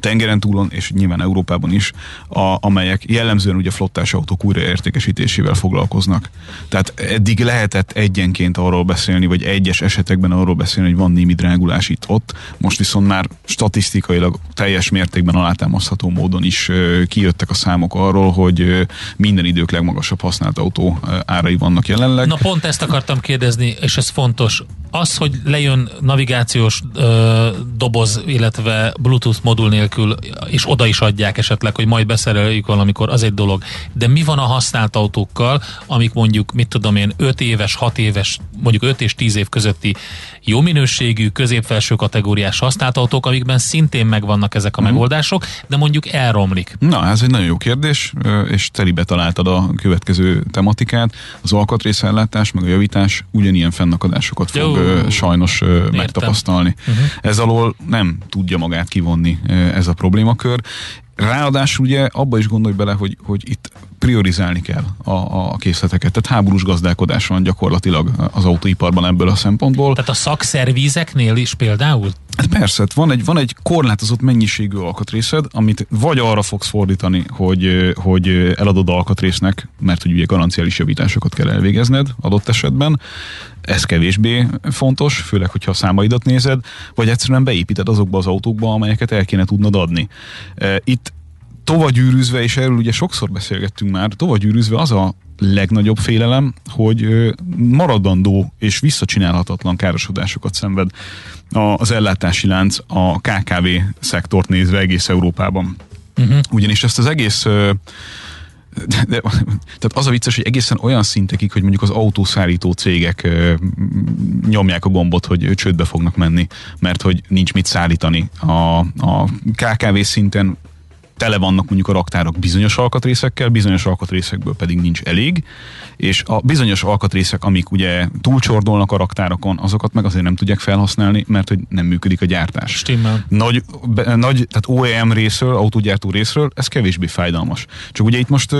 tengeren túlon, és nyilván Európában is, a, amelyek jellemzően ugye flottás autók újraértékesítésével foglalkoznak. Tehát eddig lehetett egyenként arról beszélni, vagy egyes esetekben arról beszélni, hogy van némi drágulás itt-ott, most viszont már statisztikailag teljes mértékben alátámasztható módon is kijöttek a számok arról, hogy minden idők legmagasabb használt autó autó árai vannak jelenleg. Na pont ezt akartam kérdezni, és ez fontos. Az, hogy lejön navigációs ö, doboz, illetve Bluetooth modul nélkül, és oda is adják esetleg, hogy majd beszereljük valamikor, az egy dolog. De mi van a használt autókkal, amik mondjuk, mit tudom én, 5 éves, 6 éves, mondjuk 5 és 10 év közötti jó minőségű, középfelső kategóriás használt autók, amikben szintén megvannak ezek a mm. megoldások, de mondjuk elromlik. Na, ez egy nagyon jó kérdés, és telibe találtad a következő tematikát. Az alkatrészellátás, meg a javítás ugyanilyen fennakadásokat fog Jó. sajnos Értem. megtapasztalni. Uh-huh. Ez alól nem tudja magát kivonni ez a problémakör. Ráadásul ugye abba is gondolj bele, hogy, hogy itt priorizálni kell a, a készleteket. Tehát háborús gazdálkodás van gyakorlatilag az autóiparban ebből a szempontból. Tehát a szakszervízeknél is például? Hát persze, hát van egy, van egy korlátozott mennyiségű alkatrészed, amit vagy arra fogsz fordítani, hogy, hogy eladod alkatrésznek, mert hogy ugye garanciális javításokat kell elvégezned adott esetben, ez kevésbé fontos, főleg, hogyha a számaidat nézed, vagy egyszerűen beépíted azokba az autókba, amelyeket el kéne tudnod adni. Itt tovagyűrűzve, és erről ugye sokszor beszélgettünk már, tovagyűrűzve az a legnagyobb félelem, hogy maradandó és visszacsinálhatatlan károsodásokat szenved az ellátási lánc a KKV szektort nézve egész Európában. Uh-huh. Ugyanis ezt az egész de, tehát az a vicces, hogy egészen olyan szintekig, hogy mondjuk az autószállító cégek ö, nyomják a gombot, hogy csődbe fognak menni, mert hogy nincs mit szállítani. A, a KKV szinten tele vannak mondjuk a raktárok bizonyos alkatrészekkel, bizonyos alkatrészekből pedig nincs elég, és a bizonyos alkatrészek, amik ugye túlcsordolnak a raktárokon, azokat meg azért nem tudják felhasználni, mert hogy nem működik a gyártás. Stimmel. Nagy, be, nagy tehát OEM részről, autógyártó részről, ez kevésbé fájdalmas. Csak ugye itt most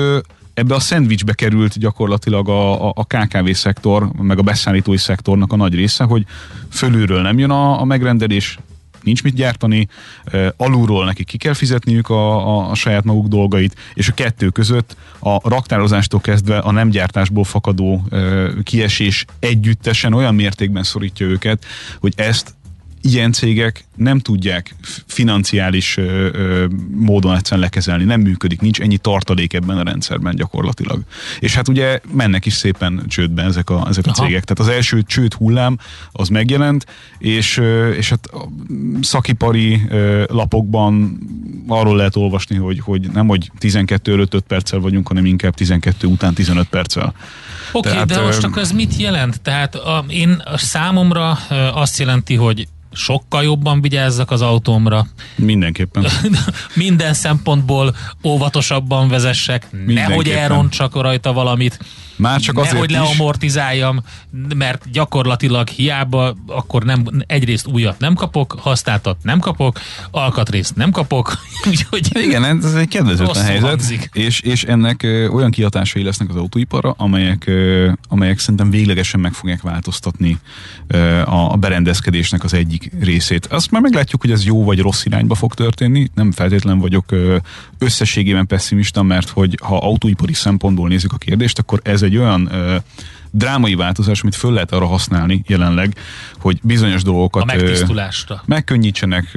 ebbe a szendvicsbe került gyakorlatilag a, a, a KKV szektor, meg a beszállítói szektornak a nagy része, hogy fölülről nem jön a, a megrendelés, nincs mit gyártani, alulról nekik ki kell fizetniük a, a, a saját maguk dolgait, és a kettő között a raktározástól kezdve a nem gyártásból fakadó kiesés együttesen olyan mértékben szorítja őket, hogy ezt ilyen cégek nem tudják financiális ö, ö, módon egyszerűen lekezelni, nem működik, nincs ennyi tartalék ebben a rendszerben gyakorlatilag. És hát ugye mennek is szépen csődbe ezek a, ezek a cégek. Tehát az első csőd hullám az megjelent, és, ö, és hát a szakipari ö, lapokban arról lehet olvasni, hogy, hogy nem hogy 12 5 perccel vagyunk, hanem inkább 12 után 15 perccel. Oké, okay, de most akkor ez mit jelent? Tehát a, én a számomra azt jelenti, hogy sokkal jobban vigyázzak az autómra. Mindenképpen. Minden szempontból óvatosabban vezessek, nehogy elrontsak rajta valamit. Már csak azért Nehogy leamortizáljam, mert gyakorlatilag hiába akkor nem, egyrészt újat nem kapok, használtat nem kapok, alkatrészt nem kapok. Úgyhogy Igen, ez egy kedvezőtlen helyzet. És, és ennek olyan kihatásai lesznek az autóipara, amelyek, amelyek szerintem véglegesen meg fogják változtatni a, a berendezkedésnek az egyik részét. Azt már meglátjuk, hogy ez jó vagy rossz irányba fog történni. Nem feltétlen vagyok összességében pessimista, mert hogy ha autóipari szempontból nézzük a kérdést, akkor ez egy egy olyan ö, drámai változás, amit föl lehet arra használni jelenleg, hogy bizonyos dolgokat a megtisztulásra. megkönnyítsenek,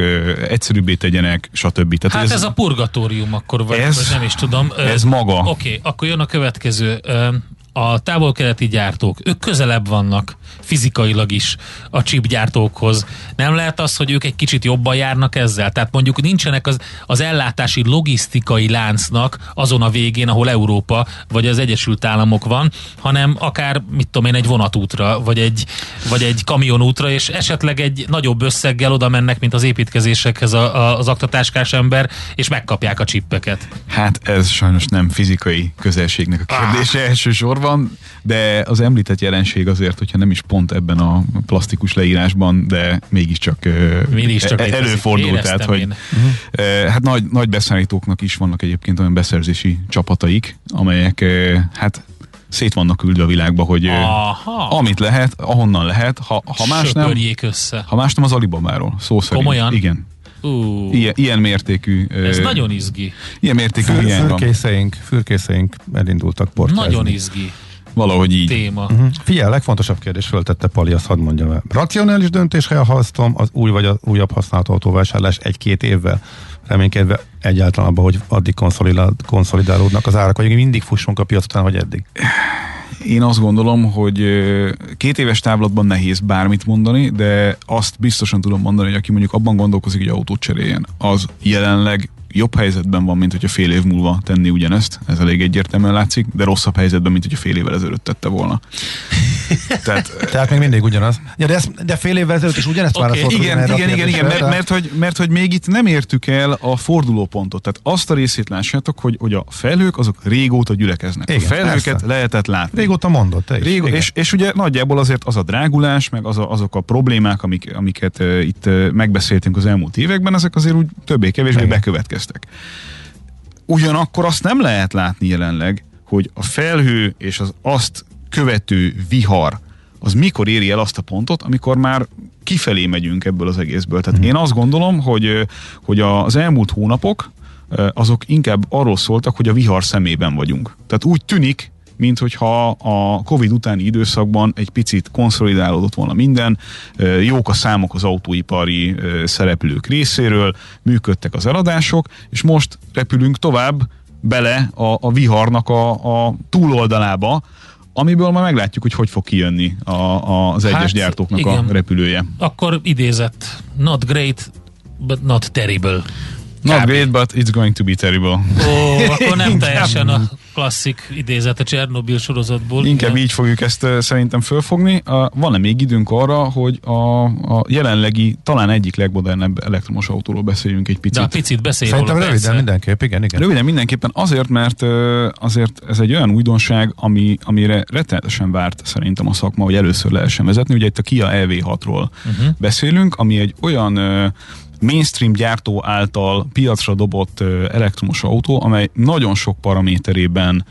egyszerűbbé tegyenek, stb. Tehát hát ez, ez a purgatórium akkor, vagy, ez, vagy nem is tudom. Ez maga. Oké, okay, akkor jön a következő. A távol-keleti gyártók, ők közelebb vannak fizikailag is a chipgyártókhoz. Nem lehet az, hogy ők egy kicsit jobban járnak ezzel? Tehát mondjuk nincsenek az, az ellátási logisztikai láncnak azon a végén, ahol Európa vagy az Egyesült Államok van, hanem akár, mit tudom én, egy vonatútra, vagy egy, vagy egy kamionútra, és esetleg egy nagyobb összeggel oda mennek, mint az építkezésekhez a, a, az aktatáskás ember, és megkapják a csippeket. Hát ez sajnos nem fizikai közelségnek a kérdése ah. elsősorban, de az említett jelenség azért, hogyha nem is pont ebben a plastikus leírásban, de mégiscsak, csak e- előfordult. Tehát, hogy, hát nagy, nagy beszállítóknak is vannak egyébként olyan beszerzési csapataik, amelyek hát szét vannak küldve a világba, hogy Aha. amit lehet, ahonnan lehet, ha, ha más nem, össze. ha más nem az Alibabáról, szó szerint. Komolyan? Igen. Uh. Ilyen, ilyen mértékű. Ez uh, nagyon izgi. Ilyen mértékű Für, fürkészeink, fürkészeink elindultak portázni. Nagyon izgi. Valahogy így. Téma. Uh-huh. Figyelj, a legfontosabb kérdés föltette Pali, azt hadd mondjam el. Racionális döntés hasztom az új vagy az újabb használt autóvásárlás egy-két évvel reménykedve egyáltalán abban, hogy addig konszolidál, konszolidálódnak az árak, vagy mindig fussunk a piacon, hogy eddig? Én azt gondolom, hogy két éves távlatban nehéz bármit mondani, de azt biztosan tudom mondani, hogy aki mondjuk abban gondolkozik, hogy autót cseréljen, az jelenleg jobb helyzetben van, mint hogyha fél év múlva tenni ugyanezt, ez elég egyértelműen látszik, de rosszabb helyzetben, mint hogyha fél évvel ezelőtt tette volna. Tehát, Tehát még mindig ugyanaz. Ja, de, ezt, de fél évvel ezelőtt is ugyanezt Oké, válaszoltuk. igen, igen, igen, igen, kérdésre, mert, mert, hogy, mert hogy még itt nem értük el a fordulópontot. Tehát azt a részét lássátok, hogy, hogy a felhők azok régóta gyülekeznek. Igen, a felhőket persze. lehetett látni. Régóta mondott te is. Rég, igen. és, és ugye nagyjából azért az a drágulás, meg az a, azok a problémák, amik, amiket uh, itt uh, megbeszéltünk az elmúlt években, ezek azért úgy többé-kevésbé Igen. Bekövetkeztek. Ugyanakkor azt nem lehet látni jelenleg, hogy a felhő és az azt követő vihar az mikor éri el azt a pontot, amikor már kifelé megyünk ebből az egészből. Tehát Mhm. én azt gondolom, hogy, hogy az elmúlt hónapok azok inkább arról szóltak, hogy a vihar szemében vagyunk. Tehát úgy tűnik, mint hogyha a Covid utáni időszakban egy picit konszolidálódott volna minden, jók a számok az autóipari szereplők részéről, működtek az eladások, és most repülünk tovább bele a, a viharnak a, a túloldalába, amiből majd meglátjuk, hogy hogy fog kijönni a, a, az egyes Hát, gyártóknak igen. a repülője. Akkor idézett. Not great, but not terrible. Not great, but it's going to be terrible. Ó, akkor nem teljesen a klasszik idézet a Csernobil sorozatból. Inkább Igen. így fogjuk ezt szerintem fölfogni. Van-e még időnk arra, hogy a, a jelenlegi, talán egyik legmodernebb elektromos autóról beszéljünk egy picit? De a picit beszélj Szerintem róla, röviden persze. mindenképp, igen, igen. Röviden mindenképpen azért, mert azért ez egy olyan újdonság, ami, amire rettenetesen várt szerintem a szakma, hogy először lehessen vezetni. Ugye itt a Kia EV6-ról uh-huh. beszélünk, ami egy olyan mainstream gyártó által piacra dobott elektromos autó, amely nagyon sok paraméterében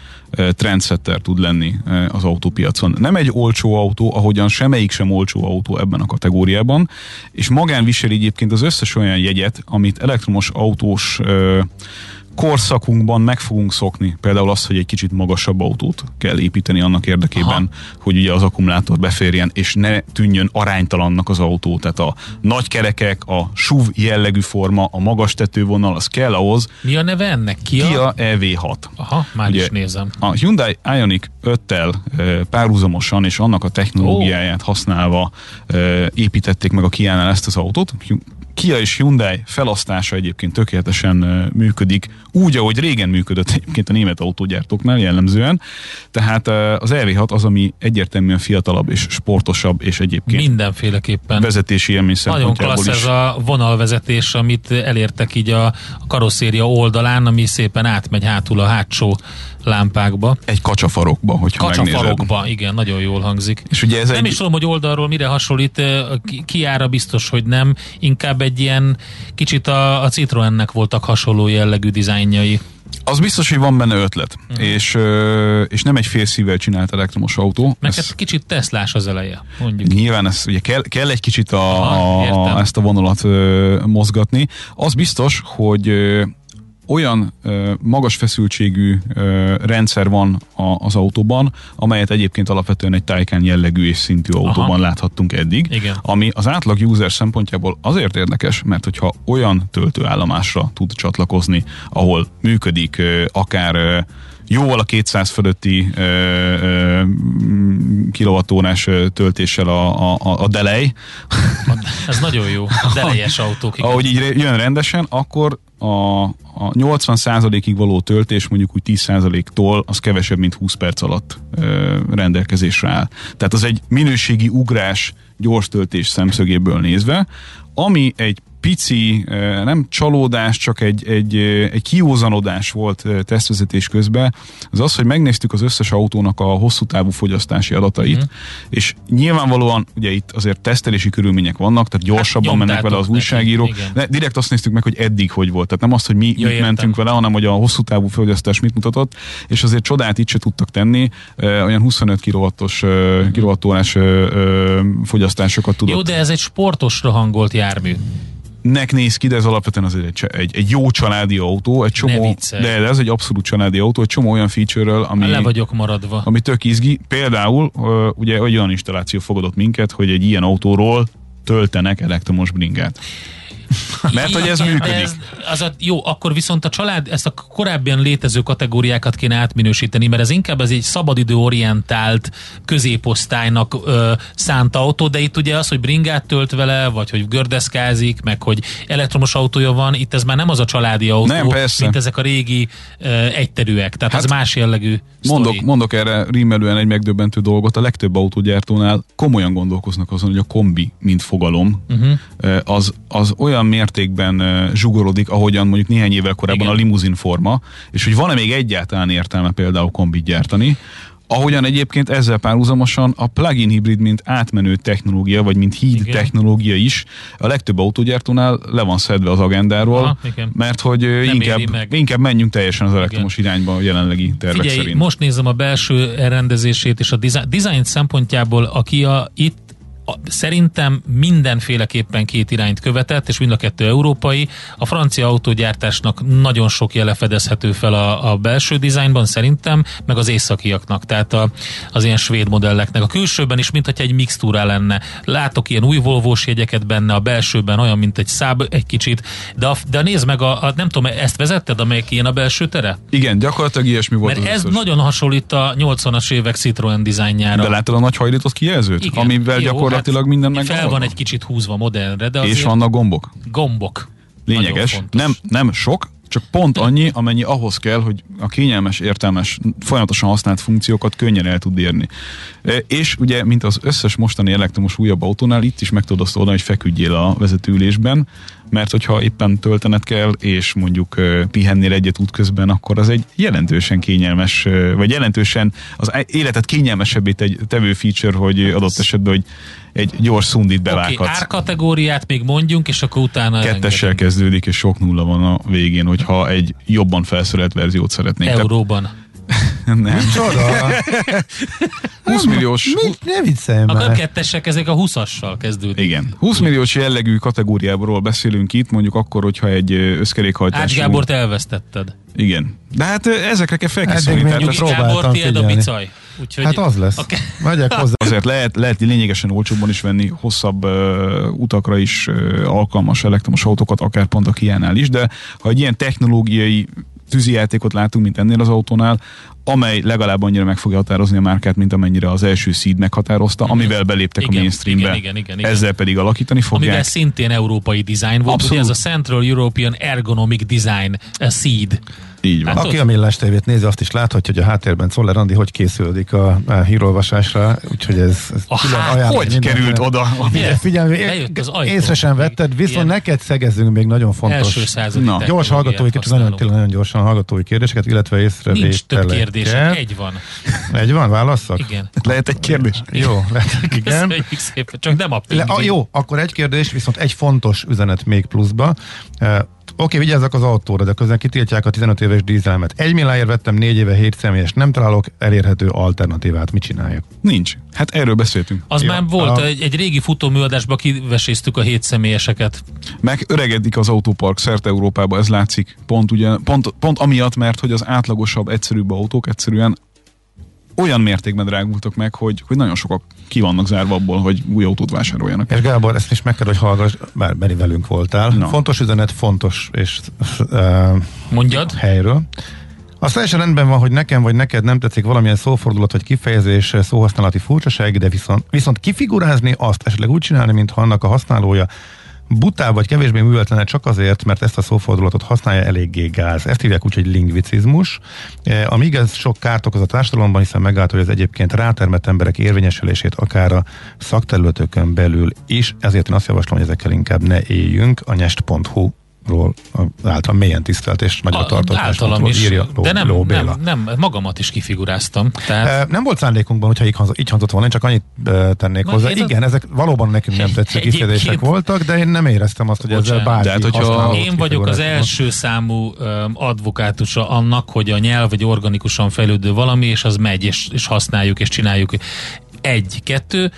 trendsetter tud lenni az autópiacon. Nem egy olcsó autó, ahogyan semmelyik sem olcsó autó ebben a kategóriában, és magán viseli egyébként az összes olyan jegyet, amit elektromos autós korszakunkban meg fogunk szokni. Például az, hogy egy kicsit magasabb autót kell építeni annak érdekében, Aha. hogy ugye az akkumulátor beférjen, és ne tűnjön aránytalannak az autó. Tehát a nagy kerekek, a SUV jellegű forma, a magas tetővonal, az kell ahhoz. Mi a neve ennek? Kia? Kia EV6. Aha, már Ugye, is nézem. A Hyundai Ioniq 5-tel e, párhuzamosan és annak a technológiáját használva e, építették meg a Kia-nál ezt az autót. Kia és Hyundai felasztása egyébként tökéletesen működik, úgy, ahogy régen működött egyébként a német autógyártóknál jellemzően. Tehát az EV6 az, ami egyértelműen fiatalabb és sportosabb, és egyébként Mindenféleképpen. vezetési élmény Nagyon klassz is. ez a vonalvezetés, amit elértek így a karosszéria oldalán, ami szépen átmegy hátul a hátsó lámpákba. Egy kacsafarokba, hogyha megnézed. Kacsafarokba, igen, nagyon jól hangzik. És ugye ez Nem egy... is tudom, hogy oldalról mire hasonlít, Kiára biztos, hogy nem. Inkább egy ilyen kicsit a, a Citroennek voltak hasonló jellegű dizájnjai. Az biztos, hogy van benne ötlet, uh-huh. és, és nem egy fél szívvel csinált elektromos autó. Neked Ez, kicsit Teslás az eleje, mondjuk. nyilván ez, ugye kell, kell egy kicsit a, Aha, a, ezt a vonalat ö, mozgatni. Az biztos, hogy olyan ö, magas feszültségű ö, rendszer van a, az autóban, amelyet egyébként alapvetően egy Taycan jellegű és szintű autóban Aha. láthattunk eddig, Igen. ami az átlag user szempontjából azért érdekes, mert hogyha olyan töltőállomásra tud csatlakozni, ahol működik ö, akár ö, jóval a 200 fölötti ö, ö, kilovattórás ö, töltéssel a, a, a delej, Ez nagyon jó. A delejes autók. igen. ahogy így jön rendesen, akkor a, a 80%-ig való töltés mondjuk úgy 10%-tól az kevesebb, mint 20 perc alatt ö, rendelkezésre áll. Tehát az egy minőségi ugrás gyors töltés szemszögéből nézve, ami egy pici, nem csalódás, csak egy, egy, egy kiózanodás volt tesztvezetés közben, az az, hogy megnéztük az összes autónak a hosszú távú fogyasztási adatait, Mhm. és nyilvánvalóan ugye itt azért tesztelési körülmények vannak, tehát gyorsabban mennek vele az nyomtátok neki, újságírók, igen. de direkt azt néztük meg, hogy eddig hogy volt. Tehát nem azt, hogy mi Ja, mit értem. mentünk vele, hanem hogy a hosszú távú fogyasztás mit mutatott, és azért csodát itt se tudtak tenni, olyan 25 kilowattos, ö, kilowattórás ö, ö, fogyasztásokat tudott. Jó, de ez egy sportosra hangolt jármű. Nek néz ki, de ez alapvetően azért egy, egy, egy jó családi autó, egy csomó, de ez egy abszolút családi autó, egy csomó olyan feature-ről, ami, Le vagyok maradva. ami tök izgi. Például ugye egy olyan installáció fogadott minket, hogy egy ilyen autóról töltenek elektromos bringát. Mert hogy ez működik. Ez, az a, jó, akkor viszont a család, ezt a korábbian létező kategóriákat kéne átminősíteni, mert ez inkább ez egy szabadidőorientált középosztálynak ö, szánt autó, de itt ugye az, hogy bringát tölt vele, vagy hogy gördeszkázik, meg hogy elektromos autója van, itt ez már nem az a családi autó, Nem, persze. mint ezek a régi ö, egyterűek, tehát Hát, ez más jellegű Mondok, sztori. mondok erre rímelően egy megdöbbentő dolgot. A legtöbb autógyártónál komolyan gondolkoznak azon, hogy a kombi, mint fogalom, uh-huh. az, az olyan mértékben uh, zsugorodik, ahogyan mondjuk néhány évvel korábban Igen. a limuzin forma, és hogy van-e még egyáltalán értelme például kombit gyártani, ahogyan egyébként ezzel párhuzamosan a plug-in hibrid, mint átmenő technológia, vagy mint híd Igen. technológia is, a legtöbb autógyártónál le van szedve az agendáról, Aha, igen. mert hogy Nem inkább, inkább menjünk teljesen az elektromos irányba a jelenlegi tervek Figyelj, szerint. most nézem a belső elrendezését és a design, design szempontjából a Kia itt a, szerintem mindenféleképpen két irányt követett, és mind a kettő európai. A francia autógyártásnak nagyon sok jele fedezhető fel a, a belső dizájnban szerintem, meg az északiaknak, tehát a, az ilyen svéd modelleknek. A külsőben is, mintha egy mixtúra lenne. Látok ilyen új volvós jegyeket benne, a belsőben olyan, mint egy száb egy kicsit, de, a, de nézd meg, a, a, nem tudom, ezt vezetted, amelyik ilyen a belső tere? Igen, gyakorlatilag ilyesmi volt Mert ez összes. nagyon hasonlít a 80-as évek Citroen dizájnjára. De láttad a nagy hajlított kijelzőt? Igen. Amivel Jó, gyakorlatilag minden meg Fel van egy kicsit húzva modernre, de És vannak gombok. gombok. Lényeges. Nem, nem sok, csak pont annyi, amennyi ahhoz kell, hogy a kényelmes, értelmes, folyamatosan használt funkciókat könnyen el tud érni. E, És ugye, mint az összes mostani elektromos újabb autónál, itt is meg tudod azt oldani, hogy feküdjél a vezetőülésben, mert hogyha éppen töltened kell, és mondjuk pihennél egyet útközben, akkor az egy jelentősen kényelmes, vagy jelentősen az életet kényelmesebbé tegy, tevő feature, hogy adott esetben, hogy egy gyors szundit bevághatsz. árkategóriát még mondjunk, és akkor utána Kettessel elengedünk. kezdődik, és sok nulla van a végén, hogyha egy jobban felszerelt verziót szeretnénk. Euróban. Tehát nem. Csoda! 20 milliós, Mi? Ne viccelj A már! kettesek ezek a 20-assal kezdődik. igen. 20 milliós jellegű kategóriából beszélünk itt, mondjuk akkor, hogyha egy ö, Ács összkerékhajtású... Gábort elvesztetted. Igen. De hát ezekre kell Eddig felkészülni. még az, Nyugi Gábor, tiéd a bicaj. Úgyhogy Hát az lesz. Oké. Megyek hozzá. azért lehet, lehet lényegesen olcsóbban is venni hosszabb ö, utakra is ö, alkalmas elektromos autókat, akár pont a Kiánál is, de ha egy ilyen technológiai tűzijátékot látunk, mint ennél az autónál, amely legalább annyira meg fogja határozni a márkát, mint amennyire az első Seed meghatározta, amivel beléptek Igen, a mainstreambe. igen, igen, igen, igen. Ezzel pedig alakítani fogják. Amivel szintén európai design volt, Abszolút. ugye ez a Central European Ergonomic Design, a SEED. Így van. Hát Aki a Millás tévét nézi, azt is láthatja, hogy a háttérben Czoller Andi hogy készüldik a, a hírolvasásra, úgyhogy ez, ez A külön há- ajánlom Hogy került oda? Figyelj, figyelj, Bejött az ajtón. észre sem vetted, viszont Ilyen neked szegezünk még nagyon fontos. Első Na. Gyors hallgatói, kicsit nagyon, tényleg nagyon gyorsan hallgatói kérdéseket, illetve észrevételeket. Nincs több kérdések, egy van. Egy van, válaszok? Igen. Lehet egy kérdés? Jó, lehet, igen. Köszönjük szépen, csak nem a Le, a, jó, akkor egy kérdés, viszont egy fontos üzenet még pluszba. Oké, vigyázzak az autóra, de közben kitiltják a 15 éves dízelmet. Egy milliáért vettem 4 éve 7 személyes, nem találok elérhető alternatívát. Mit csináljak? Nincs. Hát erről beszéltünk. Az Jó, már volt, a- egy, egy régi futóműadásban kiveséztük a hét személyeseket. Meg öregedik az autópark szerte Európába, ez látszik. Pont, ugye, pont, pont amiatt, mert hogy az átlagosabb, egyszerűbb autók egyszerűen olyan mértékben drágultak meg, hogy, hogy nagyon sokak ki vannak zárva abból, hogy új autót vásároljanak. És Gábor, ezt is meg kell, hogy hallgass, bár Beni velünk voltál. Na. Fontos üzenet, fontos és uh, Mondjad? helyről. Az teljesen rendben van, hogy nekem vagy neked nem tetszik valamilyen szófordulat vagy kifejezés, szóhasználati furcsaság, de viszont, viszont kifigurázni azt, esetleg úgy csinálni, mintha annak a használója butább vagy kevésbé műveltlene csak azért, mert ezt a szófordulatot használja eléggé gáz. Ezt hívják úgy, hogy lingvicizmus. E, Amíg ez sok kárt okoz a társadalomban, hiszen megállítja, hogy ez egyébként rátermett emberek érvényesülését akár a szakterületökön belül is, ezért én azt javaslom, hogy ezekkel inkább ne éljünk. A nyest.hu ról által mélyen tisztelt és nagyra A- tartott Általam is, írja Ló, de nem, Ló Béla. nem, nem, magamat is kifiguráztam. Tehát E, Nem volt szándékunkban, hogyha így így hangzott volna, én csak annyit e, tennék Na, hozzá. Igen, ezek valóban nekünk nem tetsző kifejezések voltak, de én nem éreztem azt, hogy ezzel Bocsánat. bárki De hát, hogyha- Én vagyok az első számú advokátusa annak, hogy a nyelv egy organikusan fejlődő valami, és az megy, és, és használjuk, és csináljuk. Egy, kettő,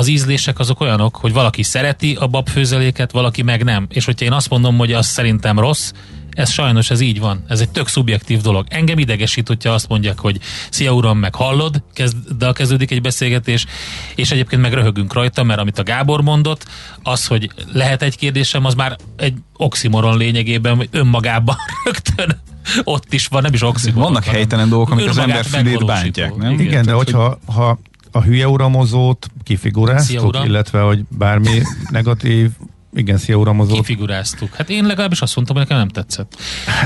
az ízlések azok olyanok, hogy valaki szereti a babfőzeléket, valaki meg nem. És hogyha én azt mondom, hogy az szerintem rossz, Ez sajnos ez így van. Ez egy tök szubjektív dolog. Engem idegesít, hogyha azt mondják, hogy szia uram, meg hallod, kezd, de kezdődik egy beszélgetés, és egyébként meg röhögünk rajta, mert amit a Gábor mondott, az, hogy lehet egy kérdésem, az már egy oximoron lényegében, hogy önmagában rögtön ott is van, nem is oximoron. Vannak hanem helytelen dolgok, amik az ember fülét bántják, nem? Igen, Igen, de hogyha ha a hülye uramozót kifiguráztuk, uram. illetve hogy bármi negatív, igen, szia uramozót, Kifiguráztuk. Hát én legalábbis azt mondtam, hogy nekem nem tetszett.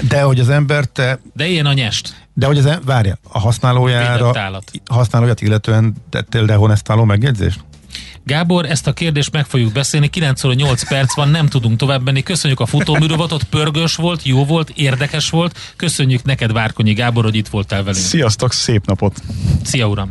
de hogy az ember te, De ilyen a nyest. de hogy az em- várja, a használójára, használóját illetően tettél dehonestáló megjegyzést? Gábor, ezt a kérdést meg fogjuk beszélni, 9 óra 8 perc van, nem tudunk tovább menni. Köszönjük a futóműrovatot, pörgős volt, jó volt, érdekes volt. Köszönjük neked, Várkonyi Gábor, hogy itt voltál velünk. Sziasztok, szép napot! Szia, uram!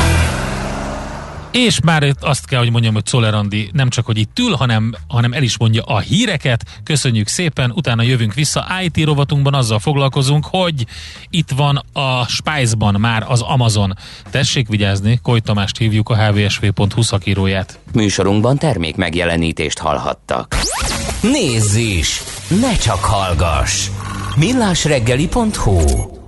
És már azt kell, hogy mondjam, hogy Czoller Andi nem csak, hogy itt ül, hanem, hanem el is mondja a híreket. Köszönjük szépen, utána jövünk vissza. IT rovatunkban azzal foglalkozunk, hogy itt van a Spice-ban már az Amazon. Tessék vigyázni, Koly Tamást hívjuk a hvsv.hu szakíróját. Műsorunkban termék megjelenítést hallhattak. Nézz is! Ne csak hallgass! millásreggeli.hu